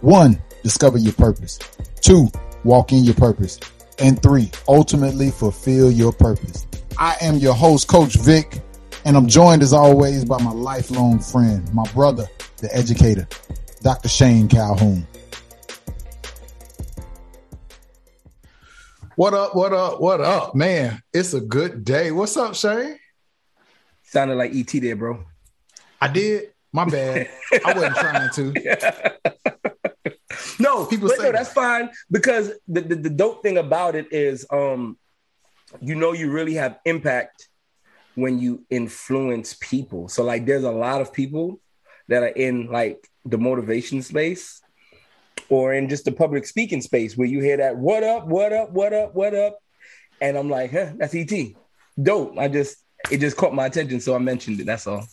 One, discover your purpose. Two, walk in your purpose. And three, ultimately fulfill your purpose. I am your host, Coach Vic, and I'm joined as always by my lifelong friend, my brother, the educator, Dr. Shane Calhoun. What up, what up, what up, man? It's a good day. What's up, Shane? Sounded like ET there, bro. I did. My bad. I wasn't trying to. people say no, that's fine because the, the, the dope thing about it is um you know you really have impact when you influence people. So like there's a lot of people that are in like the motivation space or in just the public speaking space where you hear that what up, what up, what up, what up. And I'm like, huh, that's ET. Dope. I just it just caught my attention, so I mentioned it. That's all.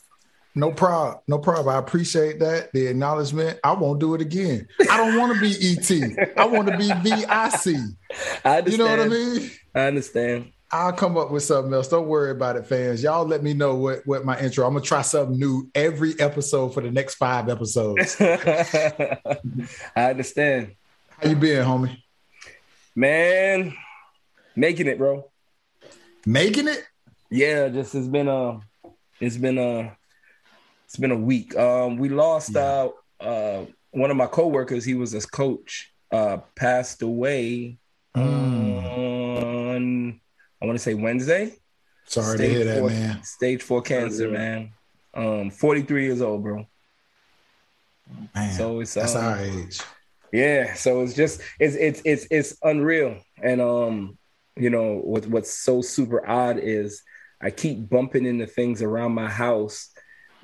No problem. No problem. I appreciate that. The acknowledgement. I won't do it again. I don't want to be ET. I want to be VIC. I understand. You know what I mean? I understand. I'll come up with something else. Don't worry about it, fans. Y'all let me know what, what my intro. I'm gonna try something new every episode for the next five episodes. I understand. How you been, homie? Man, making it, bro. Making it? Yeah, just it's been a it's been a it's been a week. Um, we lost yeah. uh, uh, one of my coworkers. He was a coach. Uh, passed away mm. on I want to say Wednesday. Sorry stage to hear four, that, man. Stage four cancer, man. Um, 43 years old, bro. Man, so it's that's um, our age. Yeah, so it's just it's it's it's it's unreal, and um, you know what what's so super odd is I keep bumping into things around my house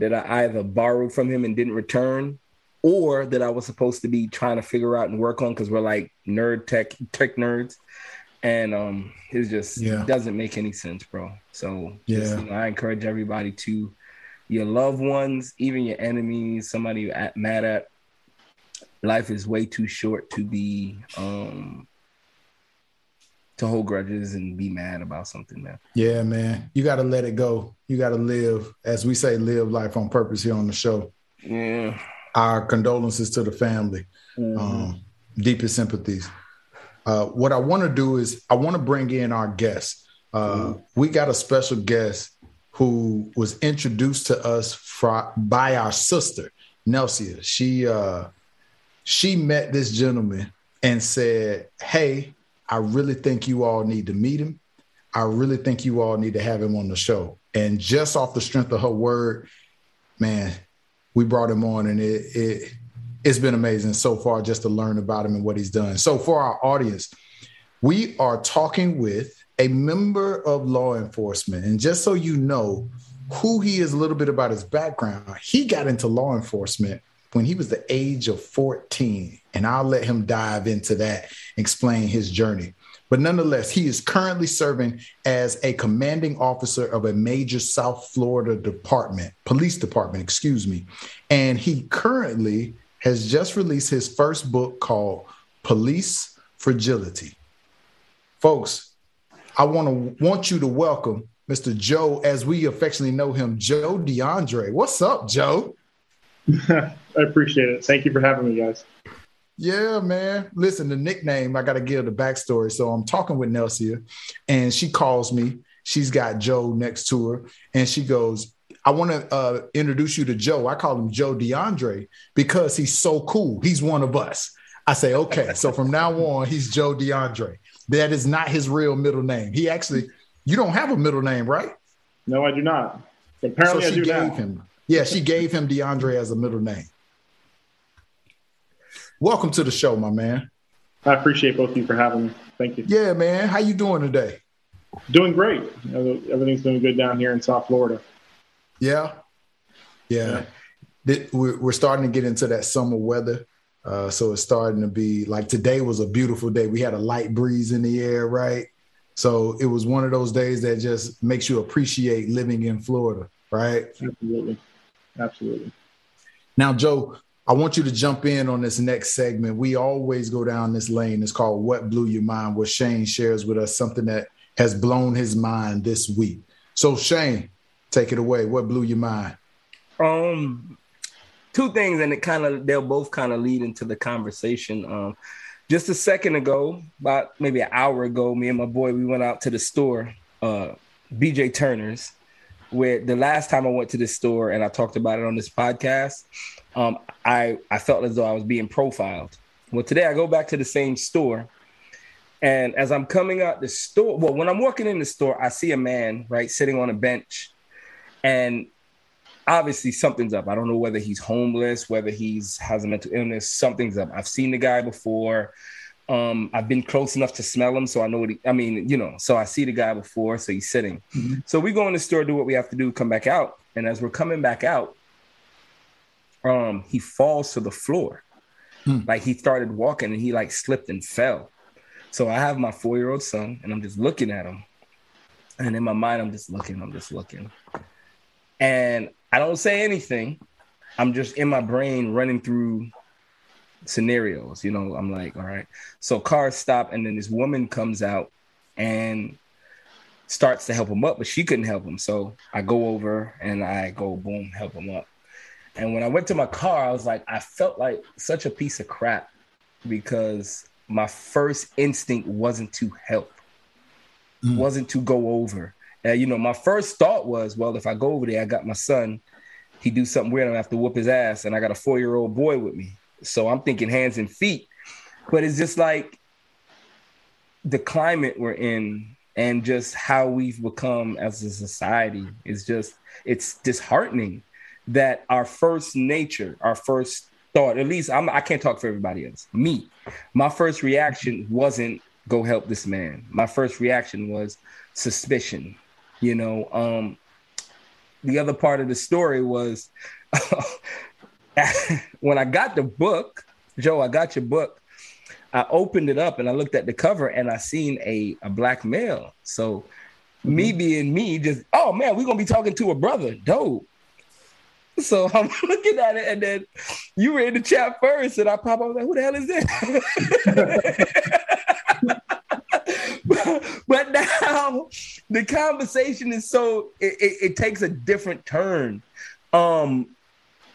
that I either borrowed from him and didn't return, or that I was supposed to be trying to figure out and work on because we're like nerd tech tech nerds, and um, it just yeah. doesn't make any sense, bro. So yeah, just, you know, I encourage everybody to your loved ones, even your enemies, somebody you're at, mad at. Life is way too short to be um to hold grudges and be mad about something, man. Yeah, man. You got to let it go. You got to live, as we say, live life on purpose here on the show. Yeah. Our condolences to the family. Mm-hmm. Um, deepest sympathies. Uh, what I want to do is I want to bring in our guest. Uh, mm-hmm. We got a special guest who was introduced to us fra- by our sister, Nelsia. She uh, she met this gentleman and said, "Hey, I really think you all need to meet him. I really think you all need to have him on the show. And just off the strength of her word, man, we brought him on and it, it it's been amazing so far just to learn about him and what he's done. So for our audience, we are talking with a member of law enforcement. And just so you know who he is a little bit about his background, he got into law enforcement when he was the age of 14. And I'll let him dive into that, explain his journey. But nonetheless, he is currently serving as a commanding officer of a major South Florida department, police department, excuse me. And he currently has just released his first book called Police Fragility. Folks, I want to want you to welcome Mr. Joe, as we affectionately know him, Joe DeAndre. What's up, Joe? I appreciate it. Thank you for having me, guys. Yeah, man. Listen, the nickname, I got to give the backstory. So I'm talking with Nelsia, and she calls me. She's got Joe next to her, and she goes, I want to uh, introduce you to Joe. I call him Joe DeAndre because he's so cool. He's one of us. I say, okay. so from now on, he's Joe DeAndre. That is not his real middle name. He actually, you don't have a middle name, right? No, I do not. Apparently, so I do gave now. him. Yeah, she gave him DeAndre as a middle name. Welcome to the show, my man. I appreciate both of you for having me. Thank you. Yeah, man. How you doing today? Doing great. Everything's doing good down here in South Florida. Yeah. Yeah. yeah. We're starting to get into that summer weather. Uh, so it's starting to be like today was a beautiful day. We had a light breeze in the air, right? So it was one of those days that just makes you appreciate living in Florida, right? Absolutely. Absolutely. Now, Joe, I want you to jump in on this next segment. We always go down this lane. It's called What Blew Your Mind, where Shane shares with us something that has blown his mind this week. So, Shane, take it away. What blew your mind? Um, two things, and it kind of they'll both kind of lead into the conversation. Um, just a second ago, about maybe an hour ago, me and my boy we went out to the store, uh, BJ Turner's. Where the last time I went to this store and I talked about it on this podcast, um, I I felt as though I was being profiled. Well, today I go back to the same store, and as I'm coming out the store, well, when I'm walking in the store, I see a man right sitting on a bench, and obviously something's up. I don't know whether he's homeless, whether he's has a mental illness. Something's up. I've seen the guy before. Um, I've been close enough to smell him, so I know what he. I mean, you know, so I see the guy before, so he's sitting. Mm-hmm. So we go in the store, do what we have to do, come back out, and as we're coming back out, um, he falls to the floor. Hmm. Like he started walking and he like slipped and fell. So I have my four year old son and I'm just looking at him. And in my mind, I'm just looking, I'm just looking. And I don't say anything. I'm just in my brain running through scenarios. You know, I'm like, all right. So cars stop, and then this woman comes out and starts to help him up, but she couldn't help him. So I go over and I go, boom, help him up. And when I went to my car, I was like, I felt like such a piece of crap because my first instinct wasn't to help, mm. wasn't to go over. And, you know, my first thought was, well, if I go over there, I got my son, he do something weird, I'm gonna have to whoop his ass, and I got a four year old boy with me. So I'm thinking hands and feet. But it's just like the climate we're in and just how we've become as a society is just it's disheartening that our first nature, our first thought, at least I'm, I can't talk for everybody else. Me, my first reaction wasn't go help this man. My first reaction was suspicion. You know, um, the other part of the story was when I got the book, Joe, I got your book. I opened it up and I looked at the cover and I seen a, a black male. So mm-hmm. me being me, just oh man, we're gonna be talking to a brother. Dope. So I'm looking at it, and then you were in the chat first, and I pop up like, "Who the hell is this?" but, but, now the conversation is so it, it, it, takes a different turn, um,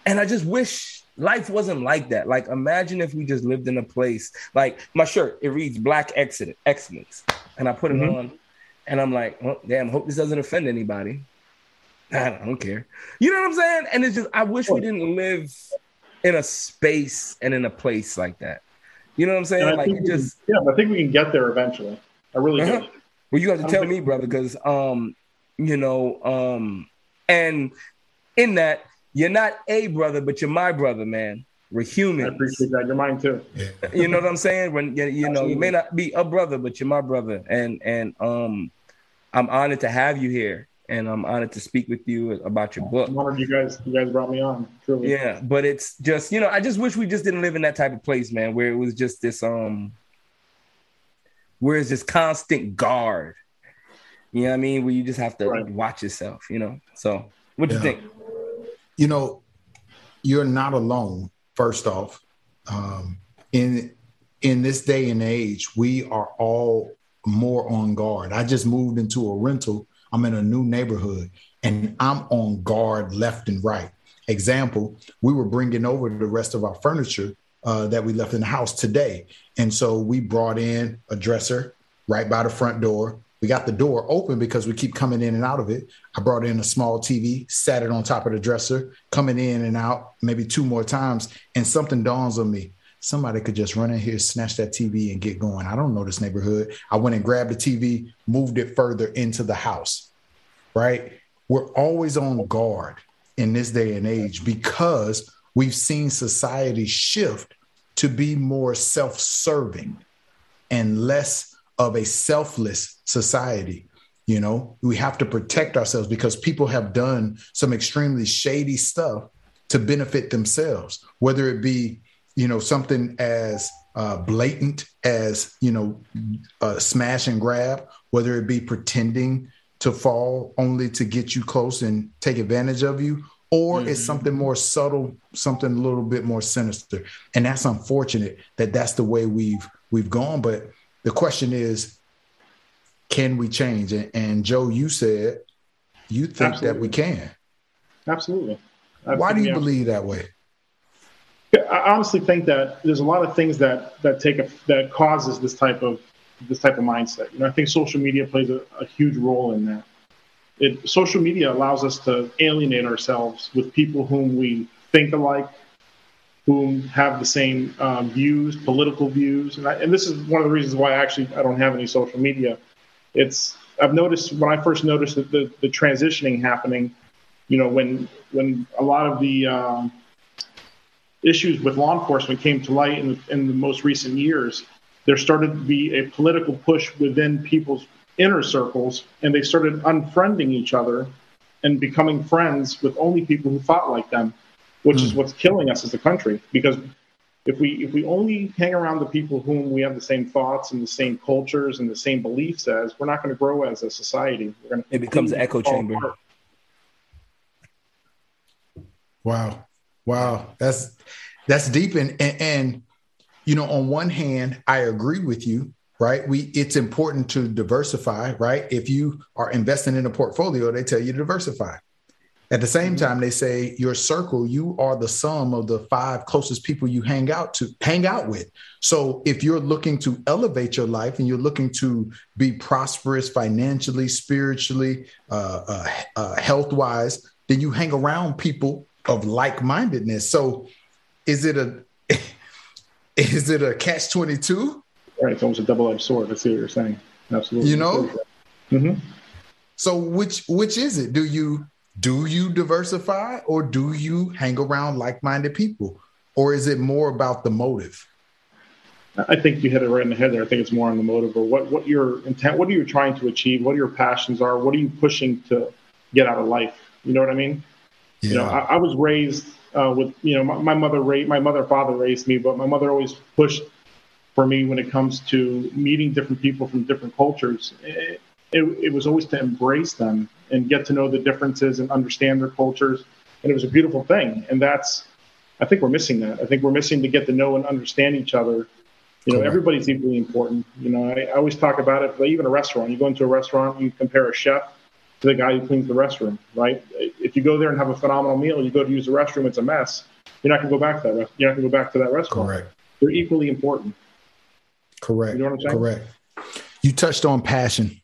and I just wish life wasn't like that. Like, imagine if we just lived in a place like my shirt. It reads "Black Exit, Excellence," and I put it mm-hmm. on, and I'm like, well, "Damn, hope this doesn't offend anybody." I don't care. You know what I'm saying? And it's just I wish we didn't live in a space and in a place like that. You know what I'm saying? Like it just yeah, I think we can get there eventually. I really uh-huh. do. Well, you have to tell me, brother, because um, you know, um, and in that you're not a brother, but you're my brother, man. We're human. I appreciate that. You're mine too. you know what I'm saying? When you, you know, you may not be a brother, but you're my brother, and and um, I'm honored to have you here and I'm honored to speak with you about your book. I'm honored you guys you guys brought me on. Truly. Yeah, but it's just you know I just wish we just didn't live in that type of place, man, where it was just this um, where it's this constant guard. You know what I mean? Where you just have to right. watch yourself. You know. So what do yeah. you think? You know, you're not alone. First off, um, in in this day and age, we are all more on guard. I just moved into a rental I'm in a new neighborhood and I'm on guard left and right. Example, we were bringing over the rest of our furniture uh, that we left in the house today. And so we brought in a dresser right by the front door. We got the door open because we keep coming in and out of it. I brought in a small TV, sat it on top of the dresser, coming in and out maybe two more times. And something dawns on me somebody could just run in here, snatch that TV, and get going. I don't know this neighborhood. I went and grabbed the TV, moved it further into the house, right? We're always on guard in this day and age because we've seen society shift to be more self serving and less of a selfless society. You know, we have to protect ourselves because people have done some extremely shady stuff to benefit themselves, whether it be you know something as uh, blatant as you know uh, smash and grab, whether it be pretending to fall only to get you close and take advantage of you, or mm-hmm. it's something more subtle, something a little bit more sinister. And that's unfortunate that that's the way we've we've gone. But the question is, can we change? And, and Joe, you said you think Absolutely. that we can. Absolutely. Why do you believe that way? I honestly think that there's a lot of things that that take a, that causes this type of this type of mindset. You know, I think social media plays a, a huge role in that. It, social media allows us to alienate ourselves with people whom we think alike, whom have the same um, views, political views, and, I, and this is one of the reasons why I actually I don't have any social media. It's I've noticed when I first noticed the, the, the transitioning happening, you know, when when a lot of the um, issues with law enforcement came to light in, in the most recent years, there started to be a political push within people's inner circles, and they started unfriending each other and becoming friends with only people who thought like them, which mm. is hmm. what's killing us as a country. Because if we if we only hang around the people whom we have the same thoughts and the same cultures and the same beliefs as, we're not going to grow as a society. We're going it becomes an echo chamber. Apart. Wow, wow, that's that's deep and, and and you know on one hand i agree with you right we it's important to diversify right if you are investing in a portfolio they tell you to diversify at the same mm-hmm. time they say your circle you are the sum of the five closest people you hang out to hang out with so if you're looking to elevate your life and you're looking to be prosperous financially spiritually uh, uh, uh, health wise then you hang around people of like-mindedness so is it a is it a catch twenty two? Right, it's almost a double edged sword. I see what you're saying. Absolutely. You know. Mm-hmm. So which which is it? Do you do you diversify or do you hang around like minded people, or is it more about the motive? I think you hit it right in the head there. I think it's more on the motive or what what your intent, what are you trying to achieve, what are your passions are, what are you pushing to get out of life. You know what I mean? Yeah. You know, I, I was raised uh, with you know my, my mother raised my mother father raised me, but my mother always pushed for me when it comes to meeting different people from different cultures. It, it, was always to embrace them and get to know the differences and understand their cultures, and it was a beautiful thing. And that's I think we're missing that. I think we're missing to get to know and understand each other. You know, everybody's equally important. You know, I, I always talk about it. Even a restaurant, you go into a restaurant, you compare a chef to the guy who cleans the restroom, right? If you go there and have a phenomenal meal, you go to use the restroom, it's a mess. You're not going to go back to that. You're not going to go back to that restaurant. Correct. They're equally important. Correct. You know what I'm saying? Correct. You touched on passion.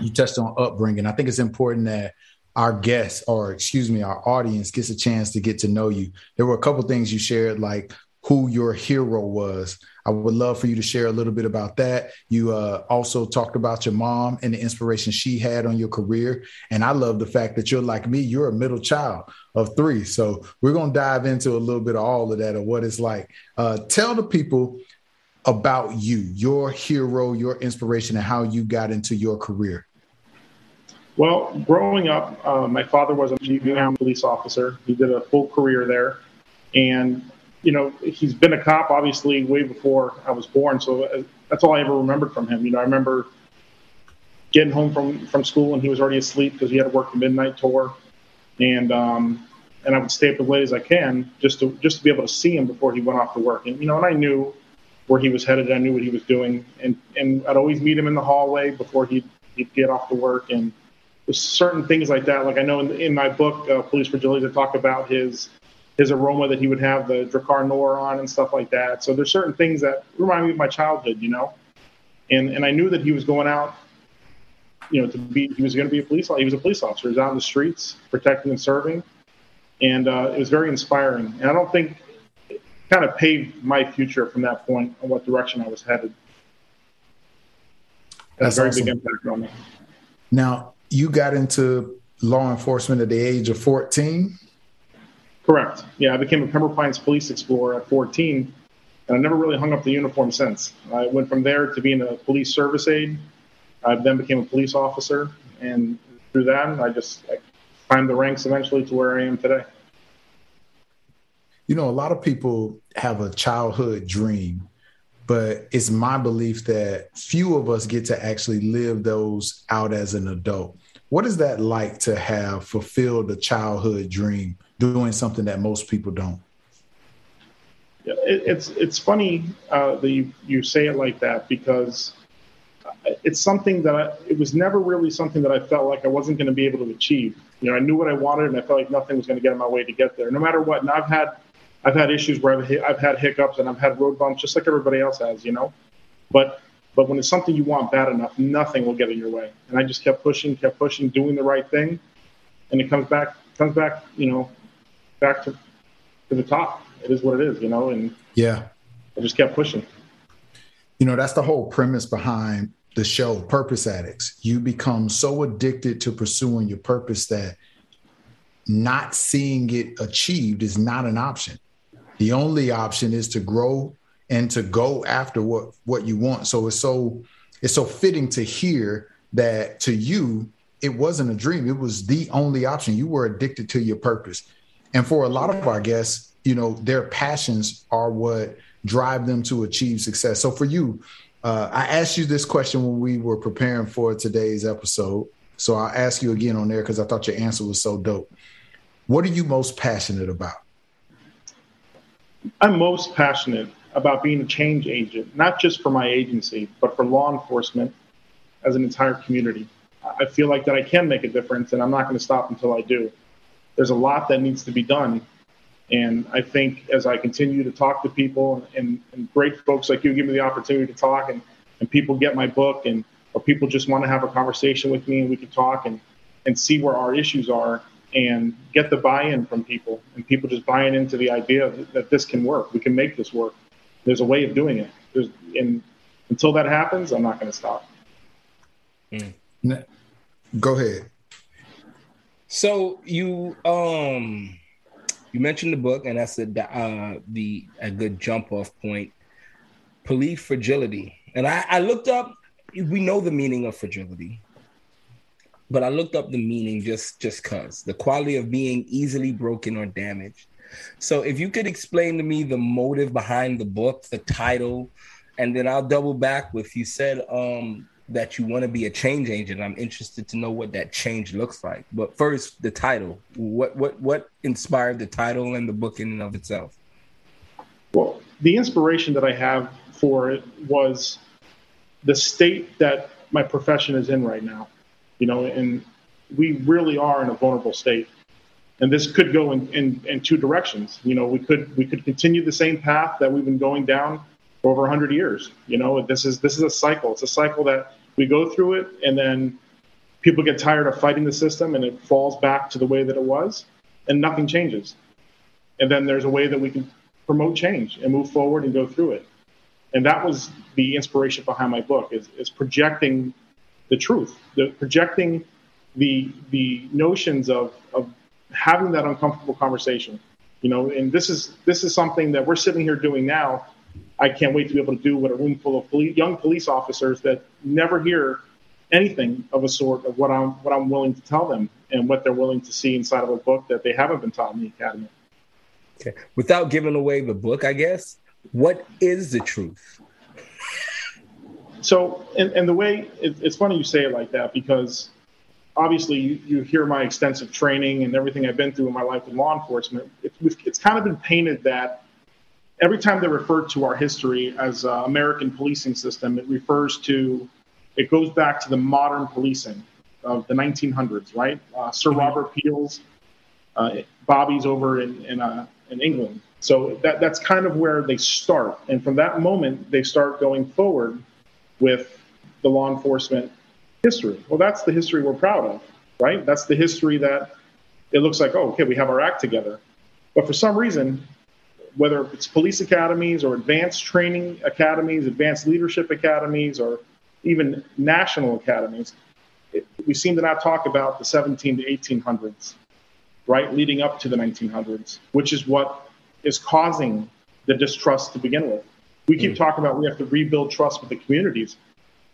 You touched on upbringing. I think it's important that our guests, or excuse me, our audience gets a chance to get to know you. There were a couple things you shared, like who your hero was. I would love for you to share a little bit about that. You uh, also talked about your mom and the inspiration she had on your career. And I love the fact that you're like me, you're a middle child of three. So we're going to dive into a little bit of all of that and what it's like. Uh, tell the people about you, your hero, your inspiration, and how you got into your career. Well, growing up, uh, my father was a Vietnam police officer. He did a full career there. And you know, he's been a cop obviously way before I was born. So uh, that's all I ever remembered from him. You know, I remember getting home from, from school and he was already asleep because he had to work the midnight tour. And, um, and I would stay up as late as I can just to, just to be able to see him before he went off to work. And, you know, and I knew where he was headed. I knew what he was doing. And, and I'd always meet him in the hallway before he'd, he'd get off to work. And there's certain things like that. Like I know in, in my book, uh, Police Fragilities, I talk about his, his aroma that he would have the Drakkar Noir on and stuff like that. So there's certain things that remind me of my childhood, you know. And and I knew that he was going out, you know, to be he was going to be a police. He was a police officer. He was out in the streets protecting and serving, and uh, it was very inspiring. And I don't think it kind of paved my future from that point on what direction I was headed. That's a very awesome. big impact on me. Now you got into law enforcement at the age of 14 Correct. Yeah, I became a Pembroke Pines Police Explorer at 14, and I never really hung up the uniform since. I went from there to being a police service aide. I then became a police officer, and through that, I just I climbed the ranks eventually to where I am today. you know, a lot of people have a childhood dream, but it's my belief that few of us get to actually live those out as an adult. What is that like to have fulfilled a childhood dream doing something that most people don't? It's it's funny uh, that you, you say it like that because it's something that I, it was never really something that I felt like I wasn't going to be able to achieve. You know, I knew what I wanted, and I felt like nothing was going to get in my way to get there, no matter what. And I've had I've had issues where I've, I've had hiccups and I've had road bumps, just like everybody else has. You know, but but when it's something you want bad enough, nothing will get in your way. And I just kept pushing, kept pushing, doing the right thing, and it comes back, comes back, you know, back to to the top. It is what it is, you know. And yeah, I just kept pushing. You know, that's the whole premise behind the show, Purpose Addicts. You become so addicted to pursuing your purpose that not seeing it achieved is not an option. The only option is to grow and to go after what what you want. So it's so it's so fitting to hear that to you it wasn't a dream. It was the only option. You were addicted to your purpose. And for a lot of our guests, you know, their passions are what drive them to achieve success. So for you, uh, I asked you this question when we were preparing for today's episode. So I'll ask you again on there because I thought your answer was so dope. What are you most passionate about? I'm most passionate about being a change agent, not just for my agency, but for law enforcement as an entire community. I feel like that I can make a difference, and I'm not going to stop until I do. There's a lot that needs to be done, and I think as I continue to talk to people and, and great folks like you give me the opportunity to talk, and, and people get my book, and or people just want to have a conversation with me, and we can talk and and see where our issues are, and get the buy-in from people, and people just buying into the idea that, that this can work. We can make this work there's a way of doing it. There's, and until that happens, I'm not going to stop. Mm. Go ahead. So you um you mentioned the book, and that's a uh, the a good jump off point. Police fragility, and I, I looked up. We know the meaning of fragility, but I looked up the meaning just just cause the quality of being easily broken or damaged. So if you could explain to me the motive behind the book, the title, and then I'll double back with you said um, that you want to be a change agent. I'm interested to know what that change looks like. But first, the title. What what what inspired the title and the book in and of itself? Well, the inspiration that I have for it was the state that my profession is in right now. You know, and we really are in a vulnerable state and this could go in, in, in, two directions. You know, we could we could continue the same path that we've been going down for over 100 years. You know, this is this is a cycle. It's a cycle that we go through it, and then people get tired of fighting the system, and it falls back to the way that it was, and nothing changes. And then there's a way that we can promote change and move forward and go through it. And that was the inspiration behind my book is, is projecting the truth, the projecting the the notions of, of having that uncomfortable conversation you know and this is this is something that we're sitting here doing now. I can't wait to be able to do with a room full of police, young police officers that never hear anything of a sort of what i'm what i'm willing to tell them and what they're willing to see inside of a book that they haven't been taught in the academy. Okay. Without giving away the book i guess what is the truth so and, and the way it, it's funny you say it like that because obviously you, you, hear my extensive training and everything I've been through in my life in law enforcement. It, it's kind of been painted that every time they refer to our history as uh, American policing system, it refers to, it goes back to the modern policing of the 1900s, right? Uh, Sir mm-hmm. Robert Peel's, uh, Bobby's over in, in, uh, in England. So that, that's kind of where they start. And from that moment, they start going forward with the law enforcement history. Well, that's the history we're proud of, right? That's the history that it looks like, oh, okay, we have our act together. But for some reason, whether it's police academies or advanced training academies, advanced leadership academies, or even national academies, it, we seem to not talk about the 17 to 1800s, right, leading up to the 1900s, which is what is causing the distrust to begin with. We keep mm. talking about we have to rebuild trust with the communities.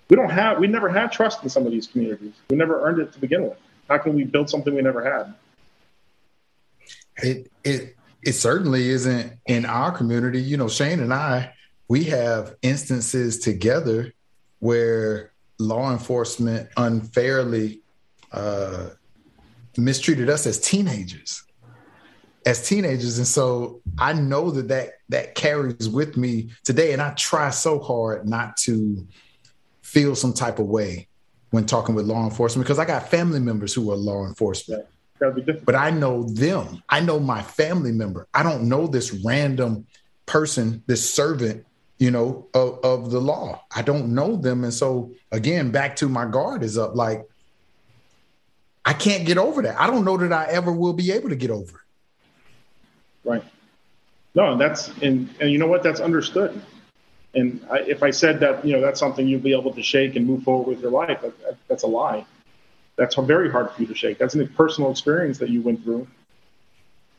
We don't have we never had trust in some of these communities. We never earned it to begin with. How can we build something we never had? It it it certainly isn't in our community. You know, Shane and I, we have instances together where law enforcement unfairly uh, mistreated us as teenagers as teenagers. And so i know that that that carries with me today. And i try so hard not to feel some type of way when talking with law enforcement because i got family members who are law enforcement. But i know them. I know my family member. I don't know this random person this servant you know of, of the law. I don't know them. And so again back to my guard is up like I can't get over that. I don't know that I ever will be able to get over it. Right. No, that's and and you know what? That's understood. And I, if I said that, you know, that's something you'll be able to shake and move forward with your life, that, that, that's a lie. That's very hard for you to shake. That's a personal experience that you went through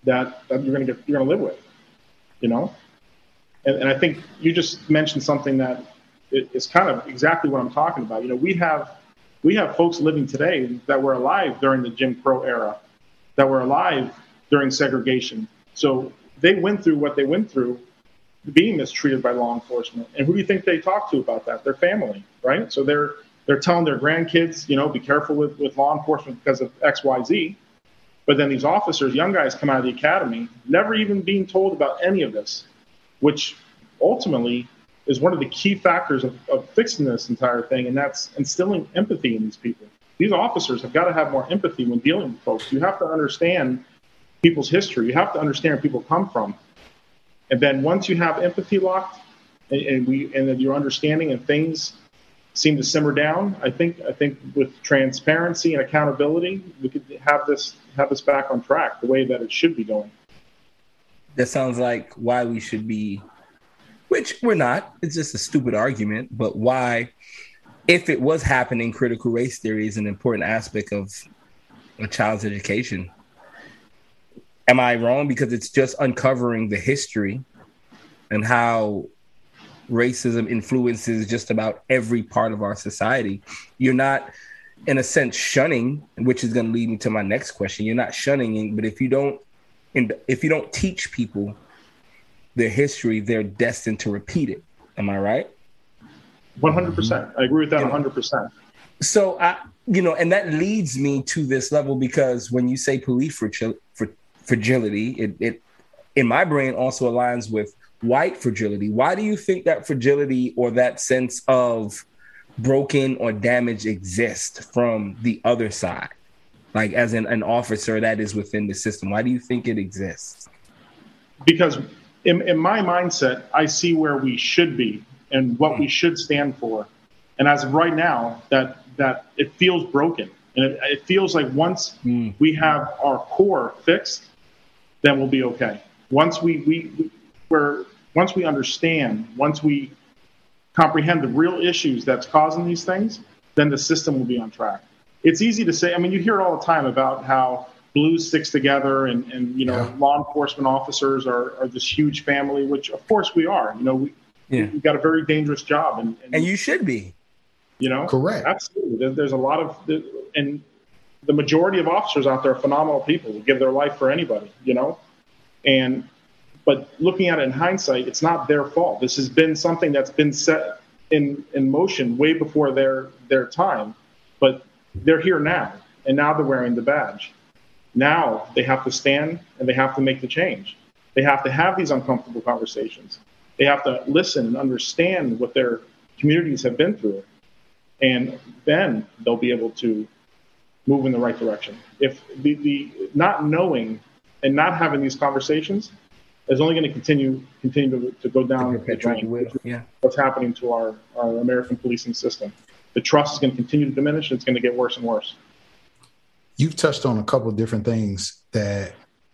that, that you're going to get, you're going to live with, you know? And, and I think you just mentioned something that is kind of exactly what I'm talking about. You know, we have we have folks living today that were alive during the Jim Crow era, that were alive during segregation. So they went through what they went through being mistreated by law enforcement. And who do you think they talk to about that? Their family, right? So they're they're telling their grandkids, you know, be careful with, with law enforcement because of XYZ. But then these officers, young guys come out of the academy, never even being told about any of this, which ultimately is one of the key factors of, of fixing this entire thing, and that's instilling empathy in these people. These officers have got to have more empathy when dealing with folks. You have to understand people's history. You have to understand where people come from. And then once you have empathy locked, and, and we and then your understanding and things seem to simmer down, I think I think with transparency and accountability, we could have this have this back on track the way that it should be going. That sounds like why we should be which we're not. It's just a stupid argument. But why, if it was happening, critical race theory is an important aspect of a child's education. Am I wrong? Because it's just uncovering the history and how racism influences just about every part of our society. You're not, in a sense, shunning, which is going to lead me to my next question. You're not shunning, but if you don't, if you don't teach people their history, they're destined to repeat it. Am I right? 100%. I agree with that 100%. So I, you know, and that leads me to this level because when you say police fragility, it, it in my brain also aligns with white fragility. Why do you think that fragility or that sense of broken or damage exists from the other side? Like as an, an officer that is within the system. Why do you think it exists? Because in, in my mindset, I see where we should be and what we should stand for. And as of right now, that that it feels broken, and it, it feels like once mm. we have our core fixed, then we'll be okay. Once we we, we where once we understand, once we comprehend the real issues that's causing these things, then the system will be on track. It's easy to say. I mean, you hear it all the time about how blues sticks together and, and you know yeah. law enforcement officers are, are this huge family which of course we are you know we, yeah. we've got a very dangerous job and, and, and you should be you know correct absolutely there's a lot of and the majority of officers out there are phenomenal people who give their life for anybody you know and but looking at it in hindsight it's not their fault this has been something that's been set in in motion way before their their time but they're here now and now they're wearing the badge now they have to stand and they have to make the change. They have to have these uncomfortable conversations. They have to listen and understand what their communities have been through. And then they'll be able to move in the right direction. If the, the not knowing and not having these conversations is only going to continue continue to, to go down the drain. Yeah. What's happening to our, our American policing system? The trust is going to continue to diminish. And it's going to get worse and worse you've touched on a couple of different things that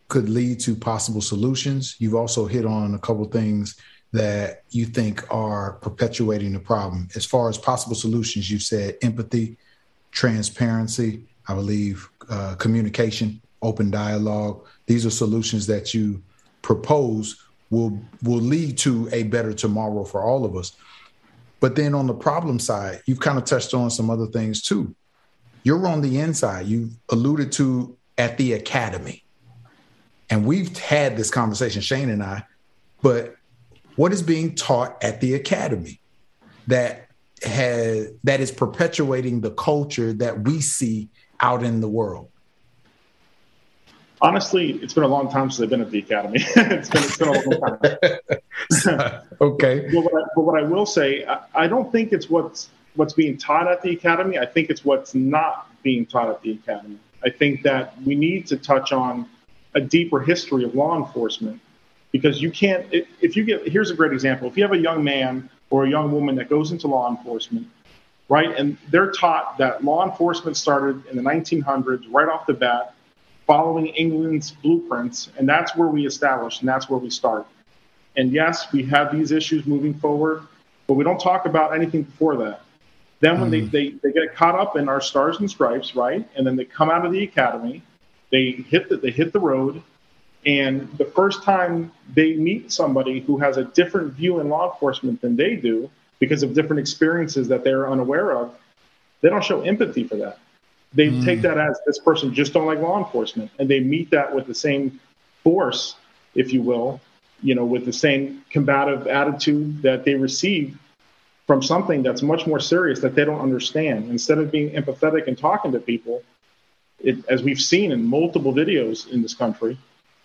could lead to possible solutions. You've also hit on a couple of things that you think are perpetuating the problem. As far as possible solutions, you've said empathy, transparency, I believe uh, communication, open dialogue. These are solutions that you propose will will lead to a better tomorrow for all of us. But then on the problem side, you've kind of touched on some other things too you're on the inside. You alluded to at the academy. and we've had this conversation, Shane and I, but what is being taught at the academy that has that is perpetuating the culture that we see out in the world? Honestly, it's been a long time since I've been at the academy. it's, been, it's been a long time. okay. But what, I, but what, I, will say, I, I don't think it's what's what's being taught at the academy. I think it's what's not being taught at the academy. I think that we need to touch on a deeper history of law enforcement because you can't if you get here's a great example if you have a young man or a young woman that goes into law enforcement right? And they're taught that law enforcement started in the 1900s right off the bat following england's blueprints and that's where we establish and that's where we start. And yes we have these issues moving forward but we don't talk about anything before that. Then when mm. they, they, they get caught up in our stars and stripes right? And then they come out of the academy they hit the, they hit the road and the first time they meet somebody who has a different view in law enforcement than they do because of different experiences that they're unaware of, they don't show empathy for that. They mm. take that as this person just don't like law enforcement, and they meet that with the same force, if you will, you know, with the same combative attitude that they receive from something that's much more serious that they don't understand. Instead of being empathetic and talking to people, it, as we've seen in multiple videos in this country,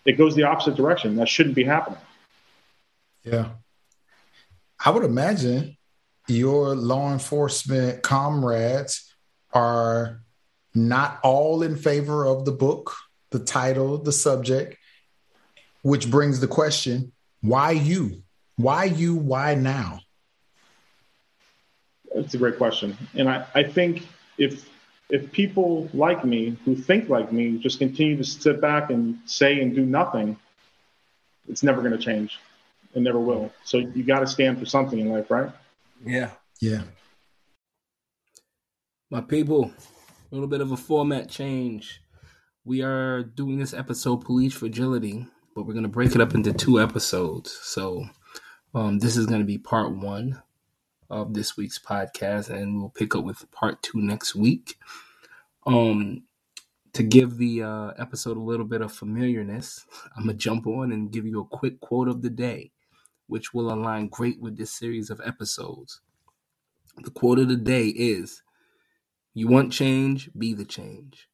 it goes the opposite direction. That shouldn't be happening. Yeah. I would imagine your law enforcement comrades are not all in favor of the book, the title, the subject, which brings the question why you? Why you? Why now? That's a great question. And I, I think if if people like me who think like me just continue to sit back and say and do nothing, it's never going to change. It never will. So you got to stand for something in life, right? Yeah. Yeah. My people, a little bit of a format change. We are doing this episode Police Fragility, but we're going to break it up into two episodes. So um, this is going to be part one of this week's podcast, and we'll pick up with part two next week. Um, to give the uh, episode a little bit of familiarness, I'm gonna jump on and give you a quick quote of the day, which will align great with this series of episodes. The quote of the day is You want change, be the change.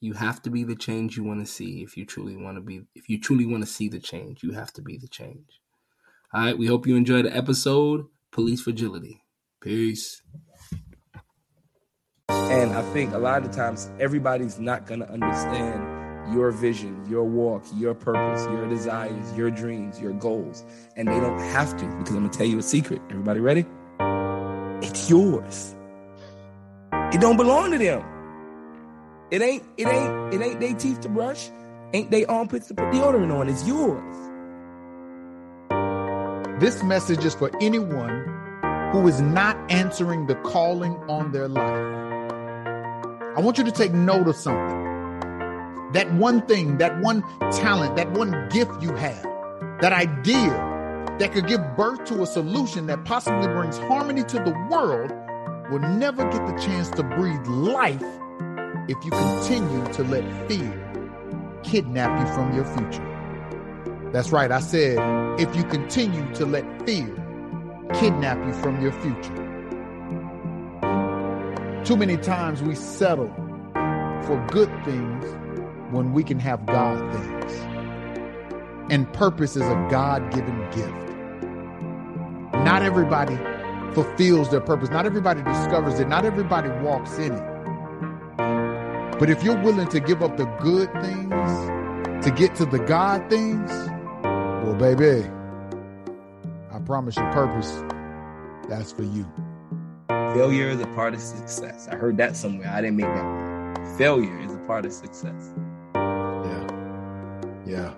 You have to be the change you want to see if you truly want to be if you truly want to see the change, you have to be the change. All right, we hope you enjoyed the episode police fragility. Peace. And I think a lot of times everybody's not to understand your vision, your walk, your purpose, your desires, your dreams, your goals. And they don't have to because I'm going to tell you a secret. Everybody ready? It's yours. It don't belong to them. It ain't, it ain't, it ain't they teeth to brush. Ain't they armpits to put deodorant on. It's yours. This message is for anyone who is not answering the calling on their life. I want you to take note of something. That one thing, that one talent, that one gift you have, that idea that could give birth to a solution that possibly brings harmony to the world will never get the chance to breathe life if you continue to let fear kidnap you from your future. That's right. I said, if you continue to let fear kidnap you from your future. Too many times we settle for good things when we can have God things. And purpose is a God given gift. Not everybody fulfills their purpose. Not everybody discovers it. Not everybody walks in it. But if you're willing to give up the good things to get to the God things, well, baby, I promise you, purpose, that's for you. Failure is a part of success. I heard that somewhere. I didn't make that. Failure is a part of success. Yeah.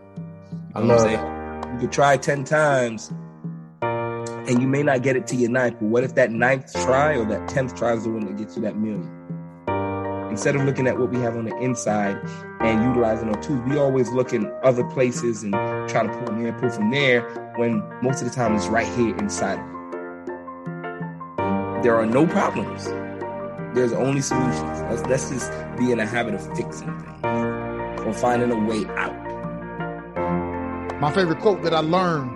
I love it. You could try 10 times and you may not get it to your ninth, but what if that ninth try or that 10th try is the one that gets you that million? instead of looking at what we have on the inside and utilizing our tools, we always look in other places and try to pull from here, pull from there, when most of the time it's right here inside There are no problems. There's only solutions. Let's, let's just be in a habit of fixing things or finding a way out. My favorite quote that I learned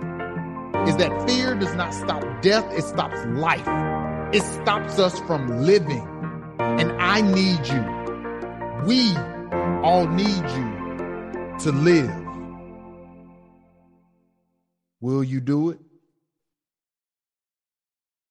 is that fear does not stop death, it stops life. It stops us from living. And I need you. We all need you to live. Will you do it?